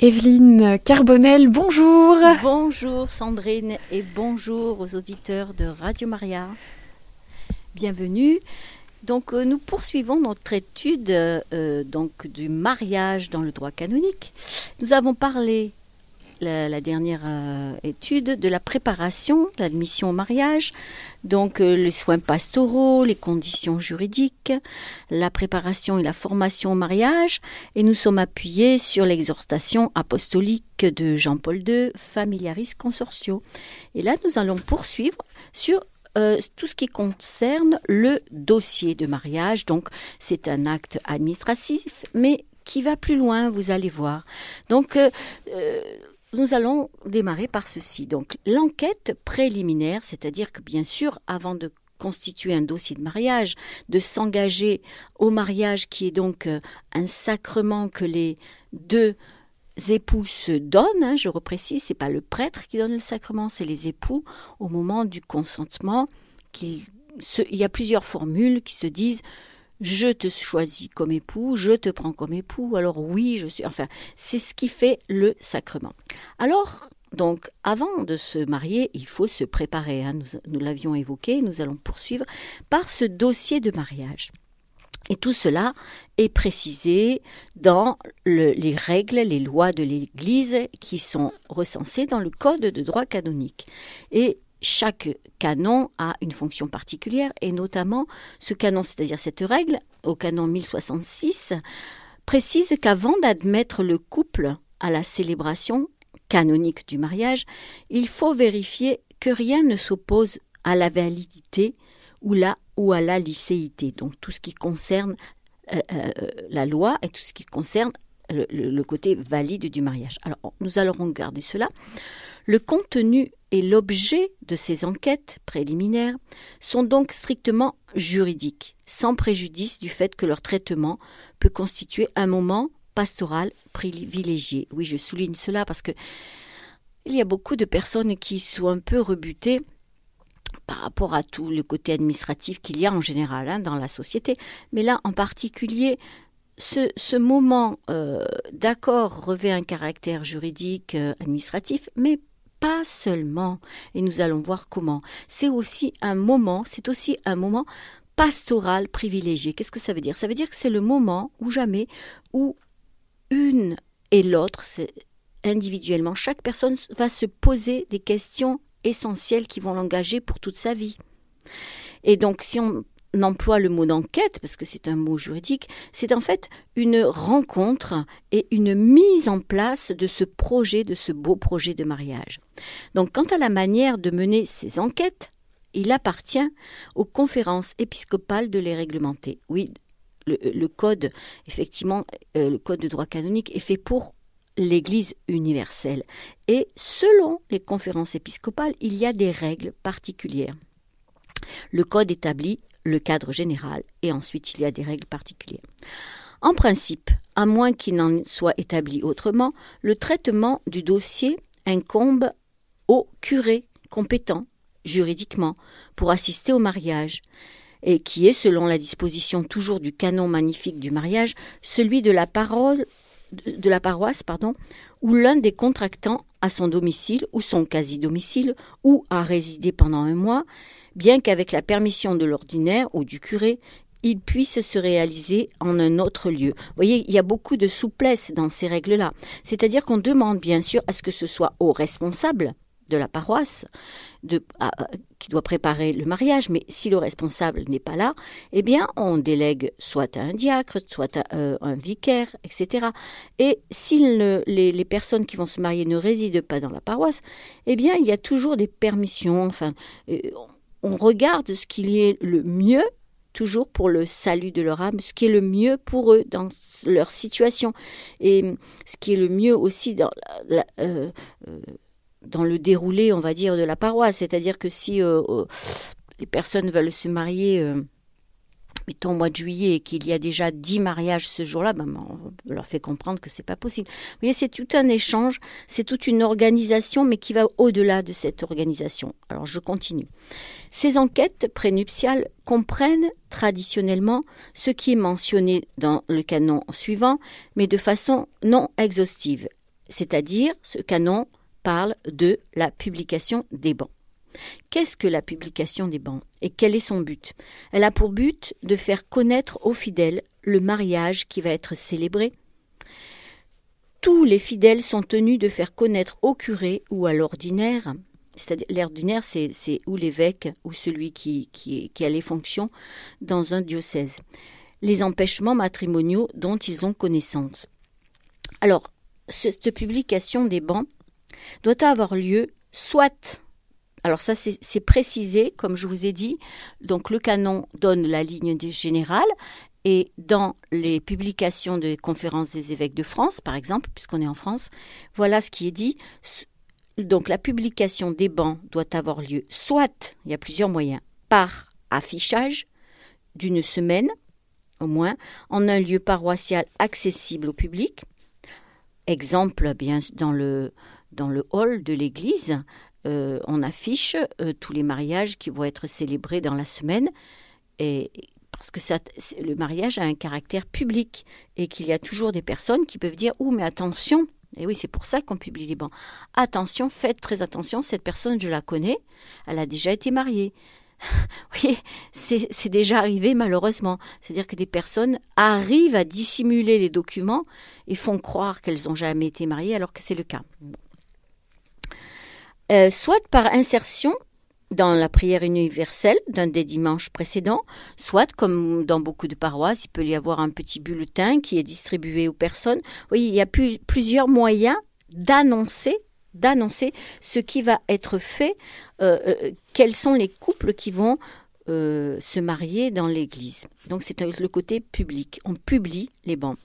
Evelyne Carbonel, bonjour. Bonjour Sandrine et bonjour aux auditeurs de Radio Maria. Bienvenue. Donc euh, nous poursuivons notre étude euh, donc du mariage dans le droit canonique. Nous avons parlé la, dernière euh, étude de la préparation, l'admission au mariage, donc euh, les soins pastoraux, les conditions juridiques, la préparation et la formation au mariage, et nous sommes appuyés sur l'exhortation apostolique de Jean-Paul II, Familiaris Consortio. Et là, nous allons poursuivre sur euh, tout ce qui concerne le dossier de mariage. Donc, c'est un acte administratif, mais qui va plus loin, vous allez voir. Donc, nous allons démarrer par ceci. Donc, l'enquête préliminaire, c'est-à-dire que bien sûr, avant de constituer un dossier de mariage, de s'engager au mariage qui est donc euh, un sacrement que les deux époux se donnent, hein, je reprécise, c'est pas le prêtre qui donne le sacrement, c'est les époux au moment du consentement. il y a plusieurs formules qui se disent je te choisis comme époux, je te prends comme époux, alors oui, je suis. Enfin, c'est ce qui fait le sacrement. Alors, donc, avant de se marier, il faut se préparer. Hein. Nous, l'avions évoqué, nous allons poursuivre par ce dossier de mariage. Et tout cela est précisé dans les règles, les lois de l'Église qui sont recensées dans le Code de droit canonique. Et chaque canon a une fonction particulière et notamment ce canon, c'est-à-dire cette règle au canon 1066, précise qu'avant d'admettre le couple à la célébration canonique du mariage, il faut vérifier que rien ne s'oppose à la validité ou, à la licéité, donc tout ce qui concerne euh, euh, la loi et tout ce qui concerne le, le, côté valide du mariage. Alors, nous allons regarder cela. Le contenu et l'objet de ces enquêtes préliminaires sont donc strictement juridiques, sans préjudice du fait que leur traitement peut constituer un moment pastoral privilégié. Oui, je souligne cela parce que il y a beaucoup de personnes qui sont un peu rebutées par rapport à tout le côté administratif qu'il y a en général hein, dans la société, mais là en particulier ce, moment euh, d'accord revêt un caractère juridique euh, administratif, mais pas seulement, et nous allons voir comment. C'est aussi un moment, c'est aussi un moment pastoral privilégié. Qu'est-ce que ça veut dire? Ça veut dire que c'est le moment ou jamais où une et l'autre, individuellement, chaque personne va se poser des questions essentielles qui vont l'engager pour toute sa vie. Et donc, si on emploie le mot d'enquête, parce que c'est un mot juridique, c'est en fait une rencontre et une mise en place de ce projet, de ce beau projet de mariage. Donc quant à la manière de mener ces enquêtes, il appartient aux conférences épiscopales de les réglementer. Oui, le, code, effectivement, euh, le code de droit canonique est fait pour l'Église universelle. Et selon les conférences épiscopales, il y a des règles particulières. Le code établit le cadre général et ensuite il y a des règles particulières. En principe, à moins qu'il n'en soit établi autrement, le traitement du dossier incombe au curé compétent juridiquement pour assister au mariage et qui est, selon la disposition toujours du canon magnifique du mariage, celui de la parole de la paroisse, pardon, où l'un des contractants a son domicile ou son quasi-domicile ou a résidé pendant un mois bien qu'avec la permission de l'ordinaire ou du curé, il puisse se réaliser en un autre lieu. Vous voyez, il y a beaucoup de souplesse dans ces règles-là. C'est-à-dire qu'on demande bien sûr à ce que ce soit au responsable de la paroisse qui doit préparer le mariage, mais si le responsable n'est pas là, eh bien, on délègue soit à un diacre, soit à euh, un vicaire, etc. Et si les, personnes qui vont se marier ne résident pas dans la paroisse, eh bien, il y a toujours des permissions. Enfin, euh, regarde ce qui est le mieux toujours pour le salut de leur âme, ce qui est le mieux pour eux dans leur situation et ce qui est le mieux aussi dans, euh, euh, le déroulé, on va dire, de la paroisse. C'est-à-dire que si euh, les personnes veulent se marier mettons au mois de juillet et qu'il y a déjà dix mariages ce jour-là, ben, on leur fait comprendre que c'est pas possible. Vous voyez, c'est tout un échange, c'est toute une organisation, mais qui va au-delà de cette organisation. Alors je continue. Ces enquêtes prénuptiales comprennent traditionnellement ce qui est mentionné dans le canon suivant, mais de façon non exhaustive. c'est-à-dire ce canon parle de la publication des bans. Qu'est-ce que la publication des bans et quel est son but? Elle a pour but de faire connaître aux fidèles le mariage qui va être célébré. Tous les fidèles sont tenus de faire connaître au curé ou à l'ordinaire, c'est-à-dire l'ordinaire c'est, ou l'évêque ou celui qui, a les fonctions dans un diocèse, les empêchements matrimoniaux dont ils ont connaissance. Alors, cette publication des bans doit avoir lieu soit alors ça, c'est précisé, comme je vous ai dit. Donc le canon donne la ligne générale. Et dans les publications des conférences des évêques de France, par exemple, puisqu'on est en France, voilà ce qui est dit. Donc la publication des bancs doit avoir lieu soit, il y a plusieurs moyens, par affichage d'une semaine au moins, en un lieu paroissial accessible au public. Exemple, bien dans le, dans le hall de l'église, euh, on affiche euh, tous les mariages qui vont être célébrés dans la semaine. Parce que le mariage a un caractère public et qu'il y a toujours des personnes qui peuvent dire Oh, mais attention Et oui, c'est pour ça qu'on publie les bancs. Attention, faites très attention, cette personne, je la connais, elle a déjà été mariée. oui, c'est déjà arrivé malheureusement. C'est-à-dire que des personnes arrivent à dissimuler les documents et font croire qu'elles n'ont jamais été mariées alors que c'est le cas. Euh, soit par insertion dans la prière universelle d'un des dimanches précédents, soit comme dans beaucoup de paroisses, il peut y avoir un petit bulletin qui est distribué aux personnes. Oui, il y a plusieurs moyens d'annoncer d'annoncer ce qui va être fait, euh, euh, quels sont les couples qui vont se marier dans l'Église. Donc c'est le côté public. On publie les bancs.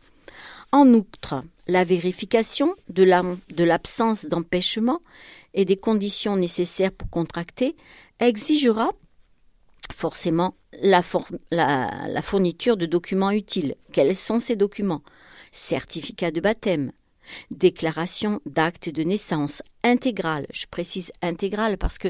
En outre, la vérification de l'absence d'empêchement et des conditions nécessaires pour contracter exigera forcément la, fourniture de documents utiles. Quels sont ces documents? Certificat de baptême, déclaration d'acte de naissance intégrale. Je précise intégrale parce que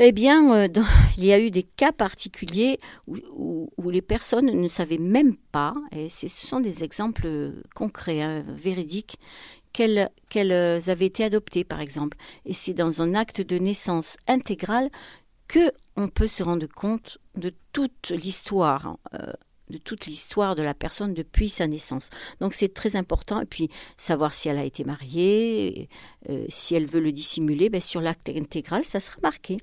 eh bien, euh, il y a eu des cas particuliers où, les personnes ne savaient même pas, et ce sont des exemples concrets, hein, véridiques, qu'elles avaient été adoptées, par exemple. Et c'est dans un acte de naissance intégral que on peut se rendre compte de toute l'histoire. Euh, de toute l'histoire de la personne depuis sa naissance. Donc c'est très important. Et puis savoir si elle a été mariée, euh, si elle veut le dissimuler, ben, sur l'acte intégral, ça sera marqué.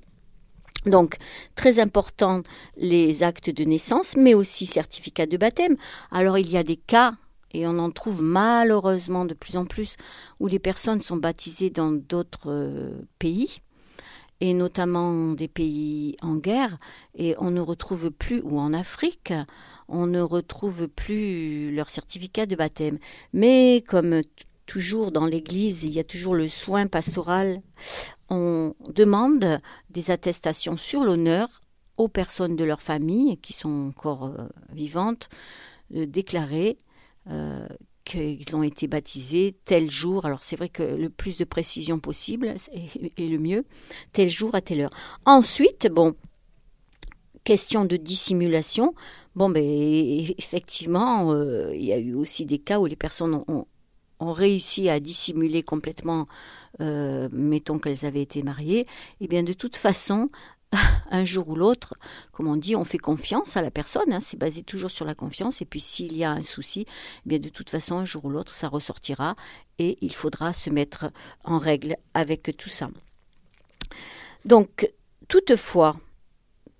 Donc, très important, les actes de naissance, mais aussi certificats de baptême. Alors, il y a des cas, et on en trouve malheureusement de plus en plus, où les personnes sont baptisées dans d'autres euh, pays, et notamment des pays en guerre, et on ne retrouve plus, ou en Afrique, on ne retrouve plus leur certificat de baptême. Mais comme toujours dans l'Église, il y a toujours le soin pastoral on demande des attestations sur l'honneur aux personnes de leur famille qui sont encore euh, vivantes, de déclarer euh, qu'ils ont été baptisés tel jour. Alors c'est vrai que le plus de précision possible est, le mieux, tel jour à telle heure. Ensuite, bon, question de dissimulation. Bon, ben effectivement, euh, il y a eu aussi des cas où les personnes ont, réussi à dissimuler complètement, euh, mettons qu'elles avaient été mariées, et eh bien de toute façon, un jour ou l'autre, comme on dit, on fait confiance à la personne, hein, c'est basé toujours sur la confiance, et puis s'il y a un souci, eh bien de toute façon, un jour ou l'autre, ça ressortira, et il faudra se mettre en règle avec tout ça. Donc, toutefois,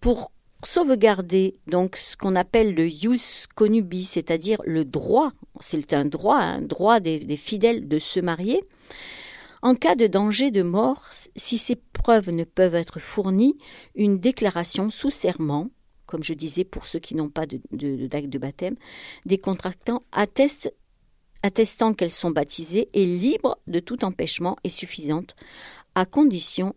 pour sauvegarder donc ce qu'on appelle le ius connubi, c'est-à-dire le droit, c'est un droit, un droit des, fidèles de se marier. En cas de danger de mort, si ces ne peuvent être fournies, une déclaration sous serment, comme je disais pour ceux qui n'ont pas de, d'acte de, baptême, des contractants attestant qu'elles sont baptisées et libres de tout empêchement est suffisante, à condition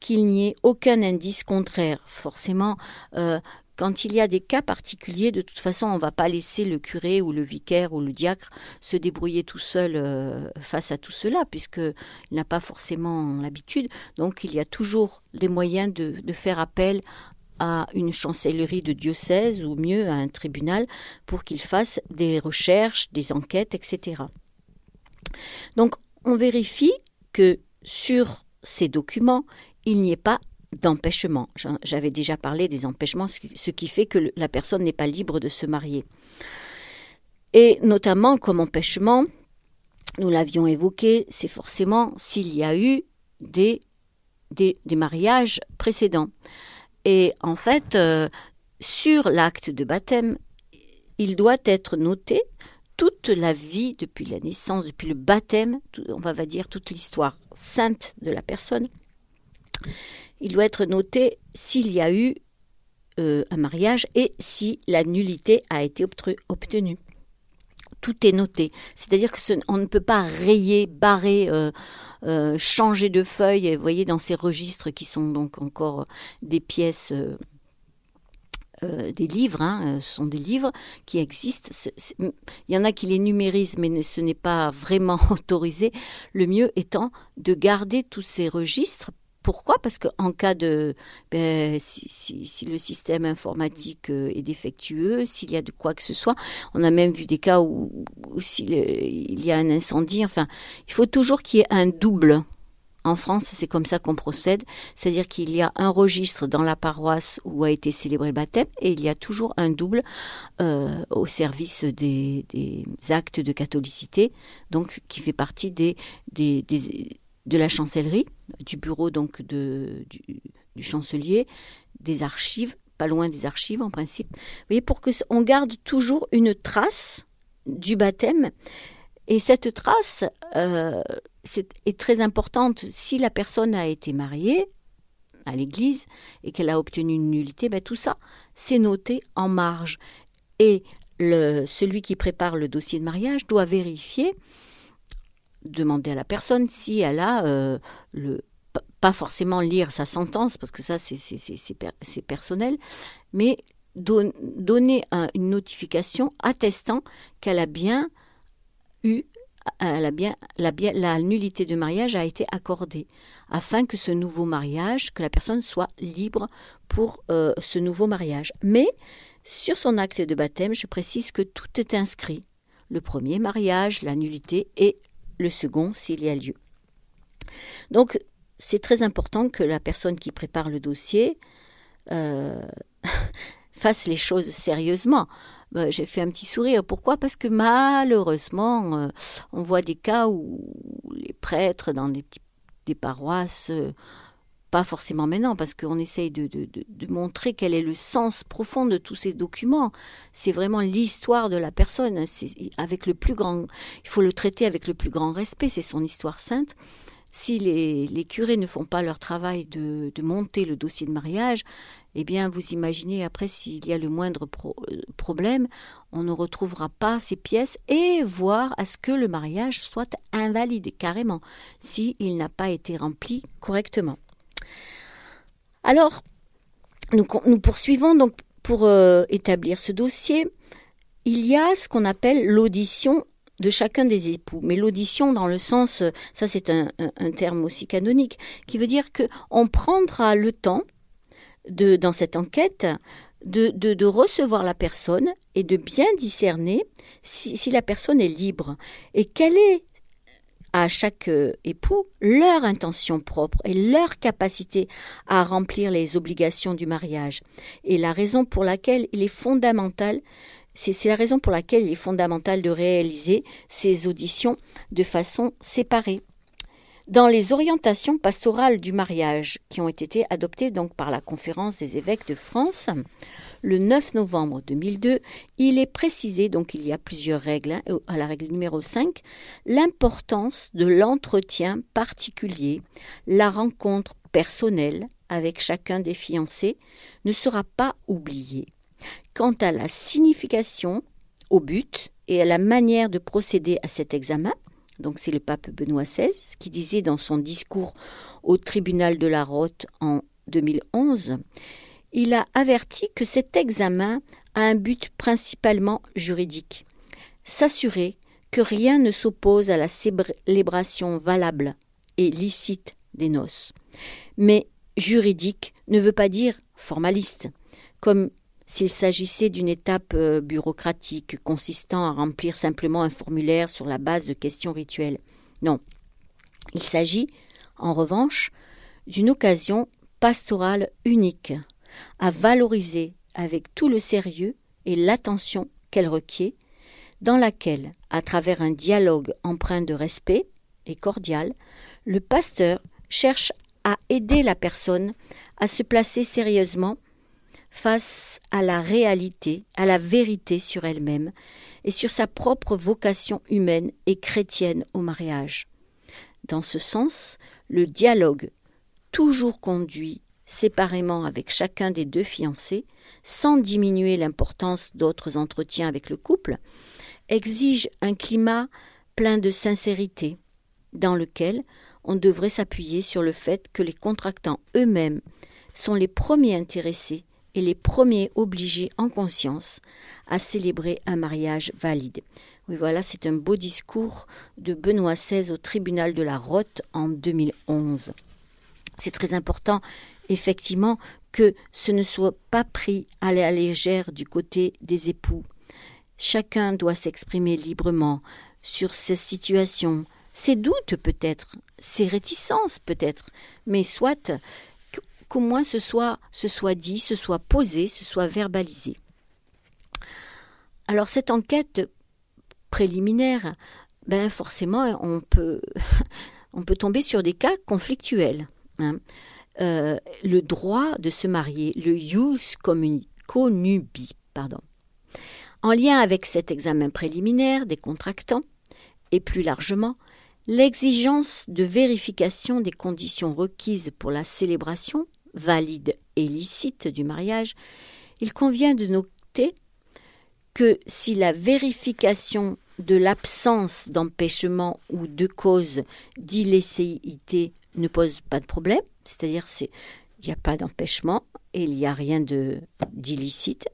qu'il n'y ait aucun indice contraire. Forcément, euh, quand il y a des cas particuliers, de toute façon, on ne va pas laisser le curé ou le vicaire ou le diacre se débrouiller tout seul euh, face à tout cela, puisqu'il n'a pas forcément l'habitude. Donc, il y a toujours des moyens de, de faire appel à une chancellerie de diocèse ou mieux à un tribunal pour qu'il fasse des recherches, des enquêtes, etc. Donc on vérifie que sur ces documents, il n'y ait pas d'empêchement. J'avais déjà parlé des empêchements, ce qui fait que la personne n'est pas libre de se marier. Et notamment comme empêchement, nous l'avions évoqué, c'est forcément s'il y a eu des, des, mariages précédents. Et en fait, euh, sur l'acte de baptême, il doit être noté toute la vie depuis la naissance, depuis le baptême, on va dire toute l'histoire sainte de la personne. Il doit être noté s'il y a eu euh, un mariage et si la nullité a été obtenue tout est noté. C'est-à-dire que on ne peut pas rayer, barrer, euh, euh, changer de feuille. Vous voyez dans ces registres qui sont donc encore des pièces. Des livres, hein, ce sont des livres qui existent. il y en a qui les numérisent, mais ce n'est pas vraiment autorisé. Le mieux étant de garder tous ces registres pourquoi? Parce qu'en cas de... Ben, si, le système informatique euh, est défectueux, s'il y a de quoi que ce soit, on a même vu des cas où, s'il il y a un incendie, enfin, il faut toujours qu'il y ait un double. En France, c'est comme ça qu'on procède, c'est-à-dire qu'il y a un registre dans la paroisse où a été célébré le baptême et il y a toujours un double euh, au service des, actes de catholicité, donc qui fait partie des, des de la chancellerie, du bureau donc de, du, chancelier, des archives, pas loin des archives en principe. Voyez, pour que on garde toujours une trace du baptême. Et cette trace euh, est, très importante. Si la personne a été mariée à l'église et qu'elle a obtenu une nullité, ben tout ça, c'est noté en marge. Et le, celui qui prépare le dossier de mariage doit vérifier demander à la personne si elle a euh, le pas forcément lire sa sentence parce que ça c'est personnel, mais donner une notification attestant qu'elle a bien eu elle a bien, la, la nullité de mariage a été accordée afin que ce nouveau mariage, que la personne soit libre pour euh, ce nouveau mariage. Mais sur son acte de baptême, je précise que tout est inscrit. Le premier mariage, la nullité et le second s'il y a lieu. Donc, c'est très important que la personne qui prépare le dossier euh, fasse les choses sérieusement. Bah, j'ai fait un petit sourire. Pourquoi? Parce que malheureusement, euh, on voit des cas où les prêtres dans des, des paroisses euh, pas forcément maintenant, parce qu'on essaye de, montrer quel est le sens profond de tous ces documents. C'est vraiment l'histoire de la personne. avec le plus grand, il faut le traiter avec le plus grand respect. C'est son histoire sainte. Si les, curés ne font pas leur travail de, monter le dossier de mariage, eh bien, vous imaginez après s'il y a le moindre problème, on ne retrouvera pas ces pièces et voir à ce que le mariage soit invalide carrément s'il n'a pas été rempli correctement. Alors, nous, poursuivons donc pour euh, établir ce dossier. Il y a ce qu'on appelle l'audition de chacun des époux. Mais l'audition dans le sens, euh, ça c'est un, terme aussi canonique, qui veut dire que on prendra le temps de, dans cette enquête de, recevoir la personne et de bien discerner si, si la personne est libre et quelle est à chaque euh, époux leur intention propre et leur capacité à remplir les obligations du mariage. Et la raison pour laquelle il est fondamental, c'est la raison pour laquelle il est fondamental de réaliser ces auditions de façon séparée. Dans les orientations pastorales du mariage qui ont été adoptées donc par la conférence des évêques de France, le 9 novembre 2002, il est précisé, donc il y a plusieurs règles, hein, à la règle numéro 5, l'importance de l'entretien particulier, la rencontre personnelle avec chacun des fiancés ne sera pas oubliée. Quant à la signification, au but et à la manière de procéder à cet examen, donc c'est le pape Benoît XVI qui disait dans son discours au tribunal de la Rote en 2011 il a averti que cet examen a un but principalement juridique s'assurer que rien ne s'oppose à la célébration valable et licite des noces. Mais juridique ne veut pas dire formaliste, comme s'il s'agissait d'une étape euh, bureaucratique consistant à remplir simplement un formulaire sur la base de questions rituelles. Non. Il s'agit, en revanche, d'une occasion pastorale unique, à valoriser avec tout le sérieux et l'attention qu'elle requiert, dans laquelle, à travers un dialogue empreint de respect et cordial, le pasteur cherche à aider la personne à se placer sérieusement face à la réalité, à la vérité sur elle-même et sur sa propre vocation humaine et chrétienne au mariage. Dans ce sens, le dialogue, toujours conduit séparément avec chacun des deux fiancés, sans diminuer l'importance d'autres entretiens avec le couple, exige un climat plein de sincérité, dans lequel on devrait s'appuyer sur le fait que les contractants eux-mêmes sont les premiers intéressés et les premiers obligés en conscience à célébrer un mariage valide. Oui, voilà, c'est un beau discours de Benoît XVI au tribunal de la Rotte en 2011. C'est très important, effectivement, que ce ne soit pas pris à la légère du côté des époux. Chacun doit s'exprimer librement sur ses situations, ses doutes peut-être, ses réticences peut-être, mais soit qu'au moins ce soit, dit, ce soit posé, ce soit verbalisé. Alors cette enquête préliminaire, ben forcément on peut, on peut tomber sur des cas conflictuels. Hein. Euh, le droit de se marier, le jus connubi, pardon. En lien avec cet examen préliminaire des contractants, et plus largement, l'exigence de vérification des conditions requises pour la célébration valide et licite du mariage, il convient de noter que si la vérification de l'absence d'empêchement ou de cause d'illécité ne pose pas de problème, c'est-à-dire il n'y a pas d'empêchement et il n'y a rien d'illicite,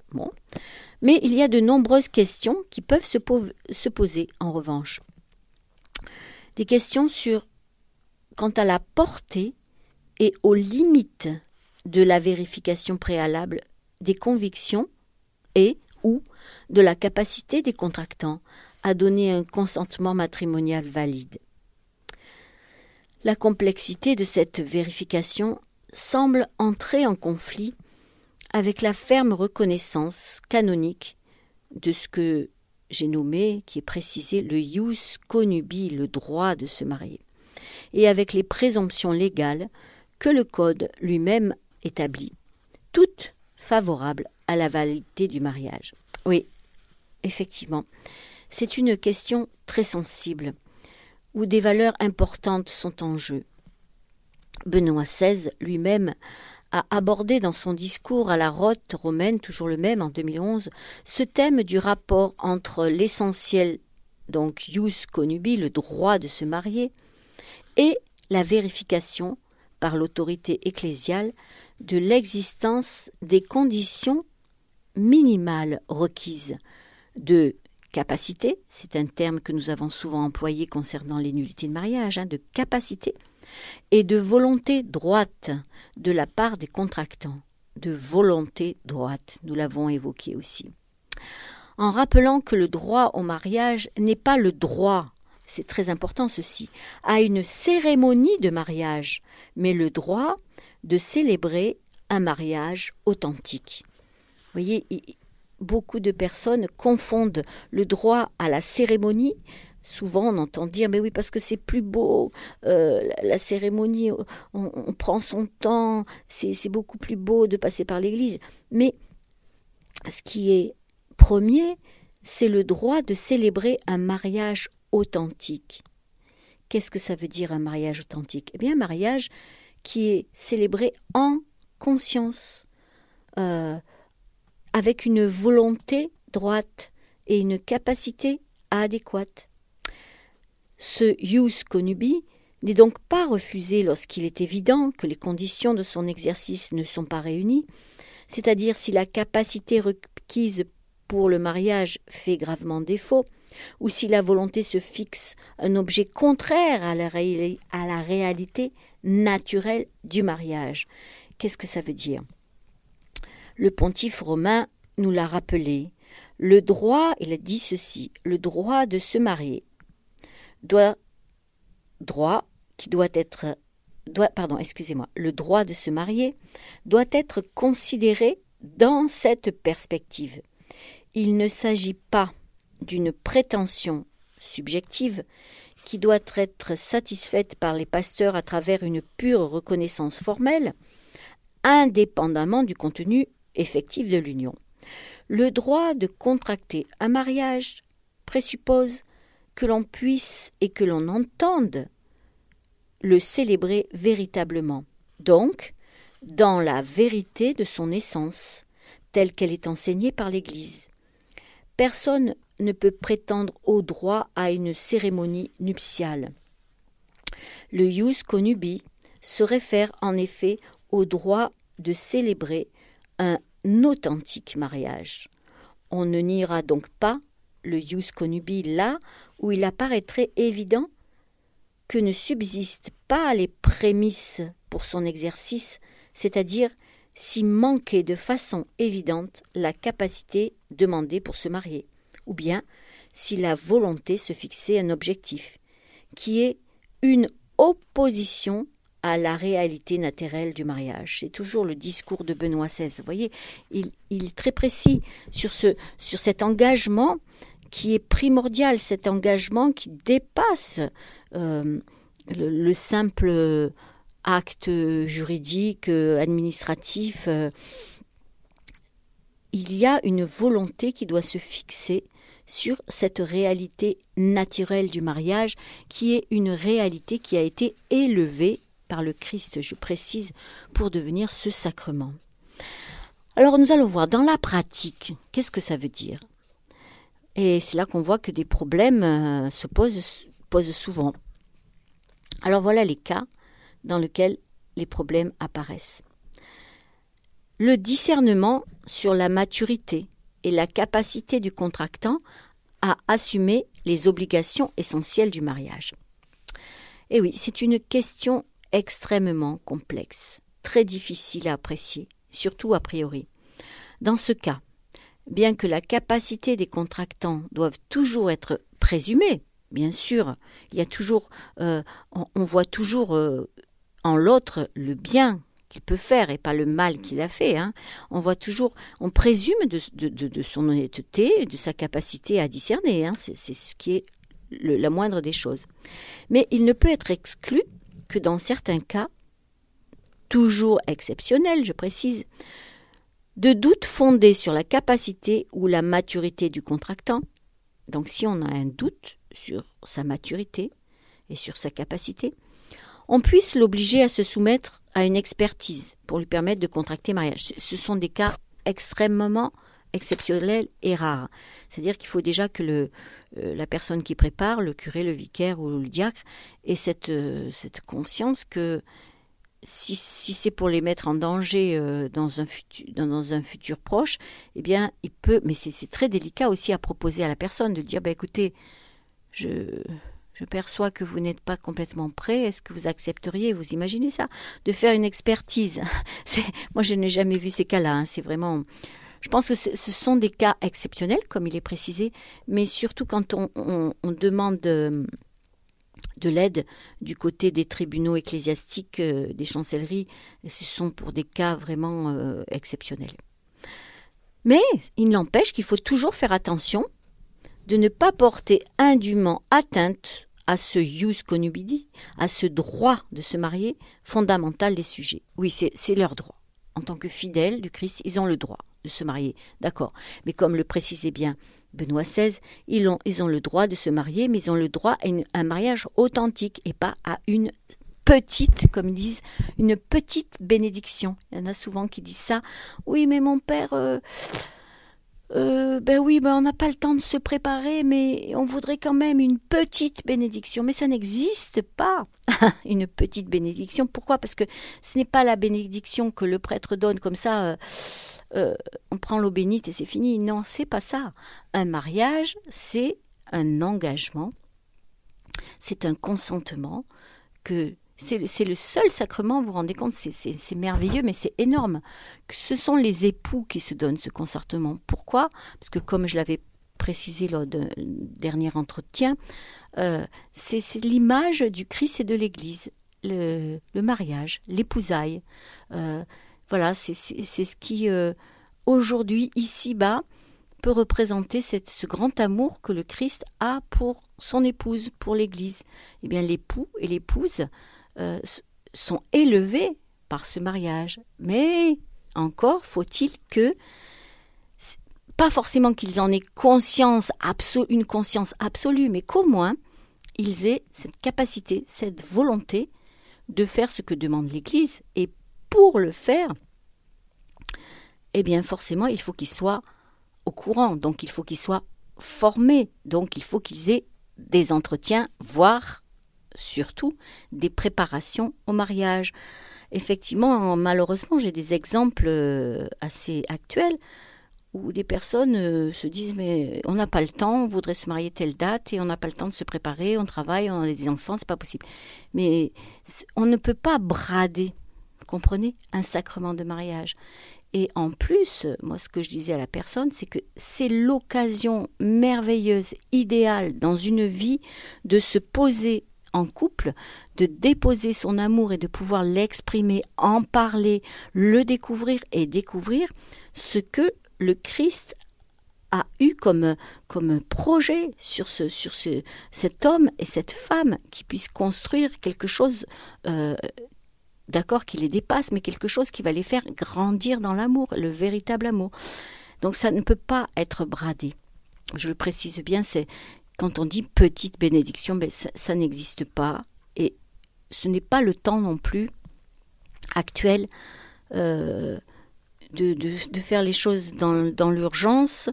mais il y a de nombreuses questions qui peuvent se poser en revanche. Des questions sur quant à la portée et aux limites de la vérification préalable des convictions et ou de la capacité des contractants à donner un consentement matrimonial valide. La complexité de cette vérification semble entrer en conflit avec la ferme reconnaissance canonique de ce que j'ai nommé, qui est précisé, le ius conubi, le droit de se marier, et avec les présomptions légales que le Code lui-même établit, toutes favorables à la validité du mariage. Oui, effectivement, c'est une question très sensible, où des valeurs importantes sont en jeu. Benoît XVI lui-même a abordé dans son discours à la Rote romaine, toujours le même en 2011, ce thème du rapport entre l'essentiel, donc ius conubi, le droit de se marier, et la vérification par l'autorité ecclésiale de l'existence des conditions minimales requises de capacité, c'est un terme que nous avons souvent employé concernant les nullités de mariage, hein, de capacité, et de volonté droite de la part des contractants, de volonté droite, nous l'avons évoqué aussi. En rappelant que le droit au mariage n'est pas le droit, c'est très important ceci, à une cérémonie de mariage, mais le droit de célébrer un mariage authentique. Vous voyez, beaucoup de personnes confondent le droit à la cérémonie. Souvent, on entend dire, mais oui, parce que c'est plus beau, euh, la, cérémonie, on, prend son temps, c'est beaucoup plus beau de passer par l'église. Mais ce qui est premier, c'est le droit de célébrer un mariage authentique. Qu'est-ce que ça veut dire un mariage authentique? Eh bien, un mariage qui est célébré en conscience, euh, avec une volonté droite et une capacité adéquate. Ce ius conubi n'est donc pas refusé lorsqu'il est évident que les conditions de son exercice ne sont pas réunies, c'est-à-dire si la capacité requise pour le mariage fait gravement défaut, ou si la volonté se fixe un objet contraire à la réalité naturelle du mariage. Qu'est-ce que ça veut dire? Le pontife romain nous l'a rappelé. Le droit, il a dit ceci, le droit de se marier doit droit qui doit être pardon, excusez-moi, le droit de se marier doit être considéré dans cette perspective. Il ne s'agit pas d'une prétention subjective qui doit être satisfaite par les pasteurs à travers une pure reconnaissance formelle, indépendamment du contenu effectif de l'union. Le droit de contracter un mariage présuppose que l'on puisse et que l'on entende le célébrer véritablement, donc dans la vérité de son essence, telle qu'elle est enseignée par l'Église. Personne ne peut prétendre au droit à une cérémonie nuptiale. Le ius connubi se réfère en effet au droit de célébrer un authentique mariage. On ne niera donc pas le ius connubi là où il apparaîtrait évident que ne subsistent pas les prémices pour son exercice, c'est-à-dire s'y manquait de façon évidente la capacité demandée pour se marier, ou bien si la volonté se fixait un objectif, qui est une opposition à la réalité naturelle du mariage. C'est toujours le discours de Benoît XVI. Vous voyez, il, est très précis sur, ce, sur cet engagement qui est primordial, cet engagement qui dépasse euh, le, simple acte juridique, administratif. Euh, il y a une volonté qui doit se fixer sur cette réalité naturelle du mariage, qui est une réalité qui a été élevée par le Christ, je précise, pour devenir ce sacrement. Alors nous allons voir dans la pratique, qu'est-ce que ça veut dire? Et c'est là qu'on voit que des problèmes euh, se posent, posent souvent. Alors voilà les cas dans lesquels les problèmes apparaissent. Le discernement sur la maturité et la capacité du contractant à assumer les obligations essentielles du mariage. Et oui, c'est une question extrêmement complexe, très difficile à apprécier, surtout a priori. Dans ce cas, bien que la capacité des contractants doive toujours être présumée, bien sûr, il y a toujours, euh, on, voit toujours euh, en l'autre le bien qu'il peut faire et pas le mal qu'il a fait. Hein. On voit toujours, on présume de, son honnêteté, de sa capacité à discerner. Hein. C'est ce qui est la moindre des choses. Mais il ne peut être exclu que dans certains cas, toujours exceptionnels, je précise, de doutes fondés sur la capacité ou la maturité du contractant. Donc si on a un doute sur sa maturité et sur sa capacité, on puisse l'obliger à se soumettre à une expertise pour lui permettre de contracter mariage. Ce sont des cas extrêmement exceptionnels et rares. C'est-à-dire qu'il faut déjà que euh, la personne qui prépare, le curé, le vicaire ou le diacre, ait cette, euh, conscience que si, c'est pour les mettre en danger euh, dans, un futur, dans, un futur proche, eh bien, il peut, mais c'est très délicat aussi à proposer à la personne de dire, bah, écoutez, je, je perçois que vous n'êtes pas complètement prêt. Est-ce que vous accepteriez, vous imaginez ça, de faire une expertise? Moi, je n'ai jamais vu ces cas-là. Hein. C'est vraiment. Je pense que ce sont des cas exceptionnels, comme il est précisé, mais surtout quand on, demande de, l'aide du côté des tribunaux ecclésiastiques, euh, des chancelleries, ce sont pour des cas vraiment euh, exceptionnels. Mais il n'empêche qu'il faut toujours faire attention de ne pas porter indûment atteinte à ce jus conubidi, à ce droit de se marier fondamental des sujets. Oui, c'est leur droit. En tant que fidèles du Christ, ils ont le droit de se marier, d'accord. Mais comme le précisait bien Benoît XVI, ils ont, ils le droit de se marier, mais ils ont le droit à un mariage authentique et pas à une petite, comme ils disent, une petite bénédiction. Il y en a souvent qui disent ça. Oui, mais mon père, euh, euh, ben oui, ben on n'a pas le temps de se préparer, mais on voudrait quand même une petite bénédiction. Mais ça n'existe pas, une petite bénédiction. Pourquoi? Parce que ce n'est pas la bénédiction que le prêtre donne comme ça. Euh, euh, on prend l'eau bénite et c'est fini. Non, c'est pas ça. Un mariage, c'est un engagement, c'est un consentement que c'est le seul sacrement, vous vous rendez compte, c'est merveilleux, mais c'est énorme. Ce sont les époux qui se donnent ce consentement. Pourquoi? Parce que comme je l'avais précisé lors d'un dernier entretien, c'est l'image du Christ et de l'Église, le, mariage, l'épousaille. voilà, c'est ce qui, aujourd'hui, ici-bas, peut représenter ce grand amour que le Christ a pour son épouse, pour l'Église. Eh bien, l'époux et l'épouse sont élevés par ce mariage. Mais encore faut-il que, pas forcément qu'ils en aient conscience, une conscience absolue, mais qu'au moins ils aient cette capacité, cette volonté de faire ce que demande l'Église. Et pour le faire, eh bien forcément, il faut qu'ils soient au courant, donc il faut qu'ils soient formés, donc il faut qu'ils aient des entretiens, voire surtout des préparations au mariage. Effectivement, malheureusement, j'ai des exemples euh, assez actuels où des personnes euh, se disent mais on n'a pas le temps, on voudrait se marier telle date et on n'a pas le temps de se préparer, on travaille, on a des enfants, c'est pas possible. Mais on ne peut pas brader, comprenez, un sacrement de mariage. Et en plus, moi ce que je disais à la personne, c'est que c'est l'occasion merveilleuse, idéale dans une vie de se poser en couple, de déposer son amour et de pouvoir l'exprimer, en parler, le découvrir et découvrir ce que le Christ a eu comme, comme projet sur, ce, sur ce, cet homme et cette femme qui puissent construire quelque chose, euh, d'accord, qui les dépasse, mais quelque chose qui va les faire grandir dans l'amour, le véritable amour. Donc ça ne peut pas être bradé. Je le précise bien, c'est quand on dit petite bénédiction, ben ça, n'existe pas. Et ce n'est pas le temps non plus actuel euh, de, faire les choses dans, l'urgence,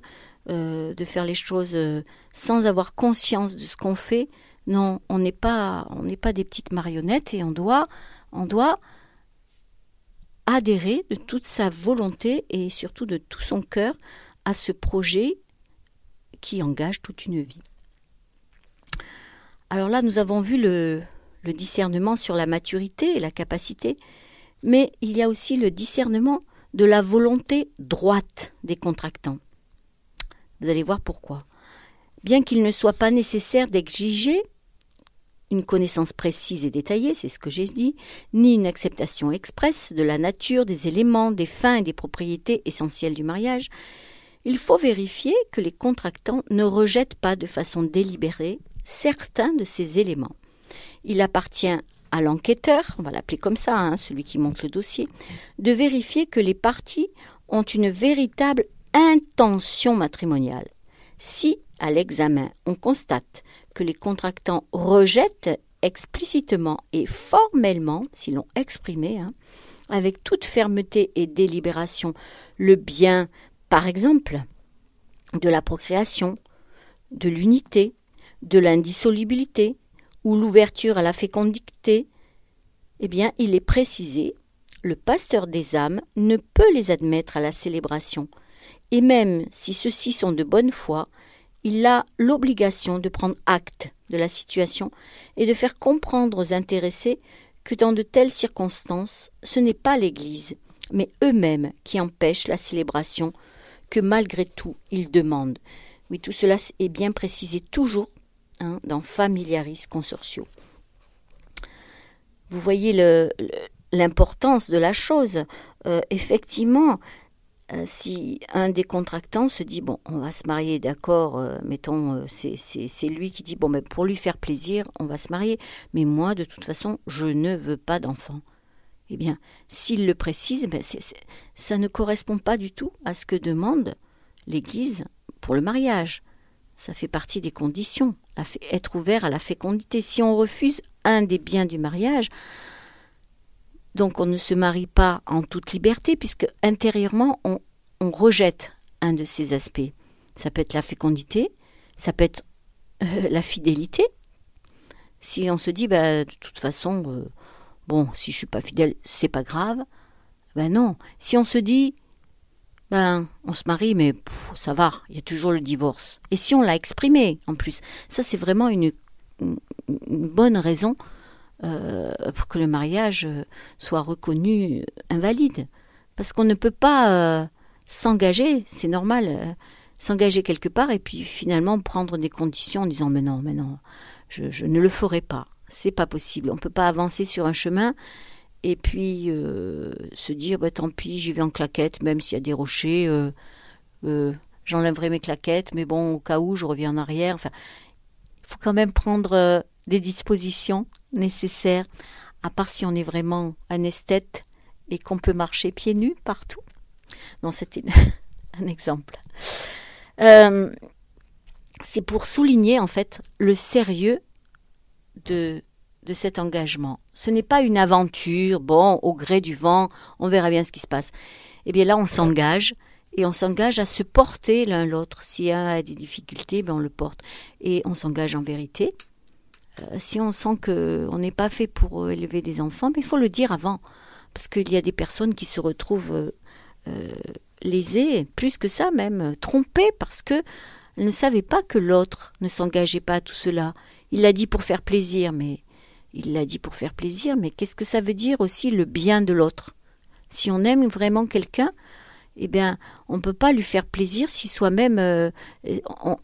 euh, de faire les choses euh, sans avoir conscience de ce qu'on fait. Non, on n'est pas, pas des petites marionnettes et on doit, on doit adhérer de toute sa volonté et surtout de tout son cœur à ce projet qui engage toute une vie. Alors là, nous avons vu le, discernement sur la maturité et la capacité, mais il y a aussi le discernement de la volonté droite des contractants. Vous allez voir pourquoi. Bien qu'il ne soit pas nécessaire d'exiger une connaissance précise et détaillée, c'est ce que j'ai dit, ni une acceptation expresse de la nature, des éléments, des fins et des propriétés essentielles du mariage, il faut vérifier que les contractants ne rejettent pas de façon délibérée certains de ces éléments. Il appartient à l'enquêteur, on va l'appeler comme ça, hein, celui qui monte le dossier, de vérifier que les parties ont une véritable intention matrimoniale. Si, à l'examen, on constate que les contractants rejettent explicitement et formellement, s'ils l'ont exprimé, hein, avec toute fermeté et délibération, le bien, par exemple, de la procréation, de l'unité, de l'indissolubilité ou l'ouverture à la fécondité, eh bien, il est précisé le pasteur des âmes ne peut les admettre à la célébration, et même si ceux-ci sont de bonne foi, il a l'obligation de prendre acte de la situation et de faire comprendre aux intéressés que dans de telles circonstances, ce n'est pas l'Église, mais eux-mêmes qui empêchent la célébration que malgré tout ils demandent. Oui, tout cela est bien précisé toujours Hein, dans Familiaris Consortio. Vous voyez l'importance de la chose. Euh, effectivement, euh, si un des contractants se dit bon, on va se marier, d'accord, euh, mettons, c'est lui qui dit bon, mais pour lui faire plaisir, on va se marier, mais moi, de toute façon, je ne veux pas d'enfant. Eh bien, s'il le précise, ben ça ne correspond pas du tout à ce que demande l'Église pour le mariage. Ça fait partie des conditions, être ouvert à la fécondité. Si on refuse un des biens du mariage, donc on ne se marie pas en toute liberté, puisque intérieurement, on, rejette un de ces aspects. Ça peut être la fécondité, ça peut être euh, la fidélité. Si on se dit, bah, de toute façon, euh, bon, si je suis pas fidèle, c'est pas grave. Ben non. Si on se dit, ben, on se marie, mais ça va, il y a toujours le divorce. Et si on l'a exprimé, en plus, ça c'est vraiment une, bonne raison euh, pour que le mariage euh, soit reconnu invalide. Parce qu'on ne peut pas euh, s'engager, c'est normal. s'engager quelque part et puis finalement prendre des conditions en disant mais non, mais non, je, ne le ferai pas. C'est pas possible. On peut pas avancer sur un chemin et puis euh, se dire bah, tant pis, j'y vais en claquette, même s'il y a des rochers. Euh, euh, j'enlèverai mes claquettes, mais bon, au cas où, je reviens en arrière. Il faut quand même prendre des dispositions nécessaires, à part si on est vraiment un esthète et qu'on peut marcher pieds nus partout. Non, c'était un exemple. C'est pour souligner en fait le sérieux de, de cet engagement. Ce n'est pas une aventure, bon, au gré du vent, on verra bien ce qui se passe. Eh bien là, on s'engage et on s'engage à se porter l'un l'autre. Si un a des difficultés, ben on le porte. Et on s'engage en vérité. Euh, si on sent qu'on n'est pas fait pour élever des enfants, ben, il faut le dire avant. Parce qu'il y a des personnes qui se retrouvent euh, lésées, plus que ça même, trompées, parce que ne savait pas que l'autre ne s'engageait pas à tout cela. Il l'a dit pour faire plaisir, mais il l'a dit pour faire plaisir, mais qu'est-ce que ça veut dire aussi le bien de l'autre? Si on aime vraiment quelqu'un, eh bien, on ne peut pas lui faire plaisir si soi-même euh,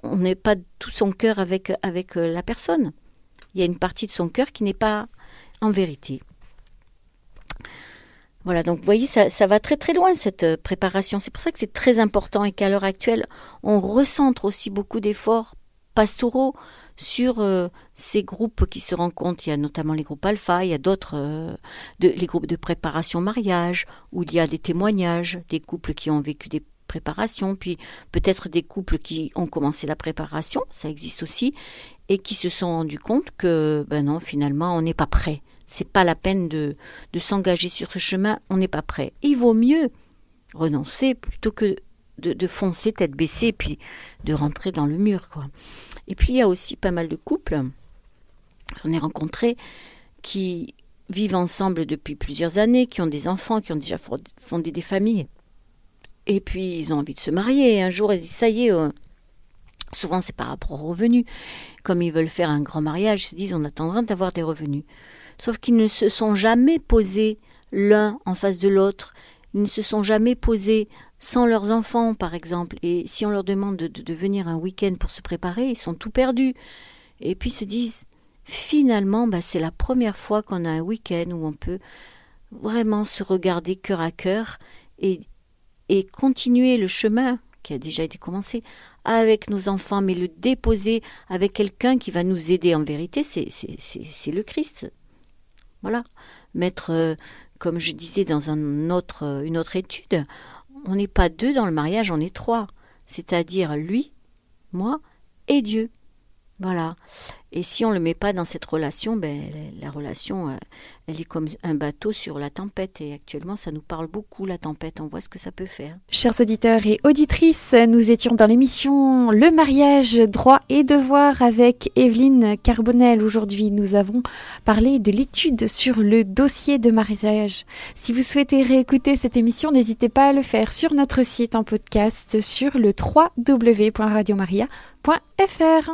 on n'est pas tout son cœur avec, euh, la personne. Il y a une partie de son cœur qui n'est pas en vérité. Voilà, donc vous voyez, ça, ça, va très très loin cette euh, préparation. C'est pour ça que c'est très important et qu'à l'heure actuelle, on recentre aussi beaucoup d'efforts pastoraux sur euh, ces groupes qui se rencontrent. Il y a notamment les groupes alpha, il y a d'autres, euh, les groupes de préparation mariage, où il y a des témoignages, des couples qui ont vécu des préparations, puis peut-être des couples qui ont commencé la préparation, ça existe aussi, et qui se sont rendus compte que, ben non, finalement, on n'est pas prêt c'est pas la peine de, de s'engager sur ce chemin, on n'est pas prêt. Il vaut mieux renoncer plutôt que de, foncer tête baissée et puis de rentrer dans le mur. Quoi. Et puis il y a aussi pas mal de couples, j'en ai rencontré, qui vivent ensemble depuis plusieurs années, qui ont des enfants, qui ont déjà fondé des familles. Et puis ils ont envie de se marier. Un jour, ils disent, ça y est, euh, souvent c'est par rapport aux revenus. Comme ils veulent faire un grand mariage, ils se disent, on attendra d'avoir des revenus. Sauf qu'ils ne se sont jamais posés l'un en face de l'autre, ne se sont jamais posés sans leurs enfants, par exemple. Et si on leur demande de, venir un week-end pour se préparer, ils sont tout perdus. Et puis se disent, finalement, bah, c'est la première fois qu'on a un week-end où on peut vraiment se regarder cœur à cœur et, et continuer le chemin qui a déjà été commencé avec nos enfants, mais le déposer avec quelqu'un qui va nous aider en vérité, c'est le Christ. Voilà. Mettre, euh, comme je disais dans euh, une autre étude, on n'est pas deux dans le mariage, on est trois. C'est-à-dire lui, moi et Dieu. Voilà. Et si on ne le met pas dans cette relation, ben, la relation, euh, elle est comme un bateau sur la tempête. Et actuellement, ça nous parle beaucoup, la tempête. On voit ce que ça peut faire. Chers auditeurs et auditrices, nous étions dans l'émission Le mariage, droit et devoir avec Evelyne Carbonel. Aujourd'hui, nous avons parlé de l'étude sur le dossier de mariage. Si vous souhaitez réécouter cette émission, n'hésitez pas à le faire sur notre site en podcast sur le www.radiomaria.fr.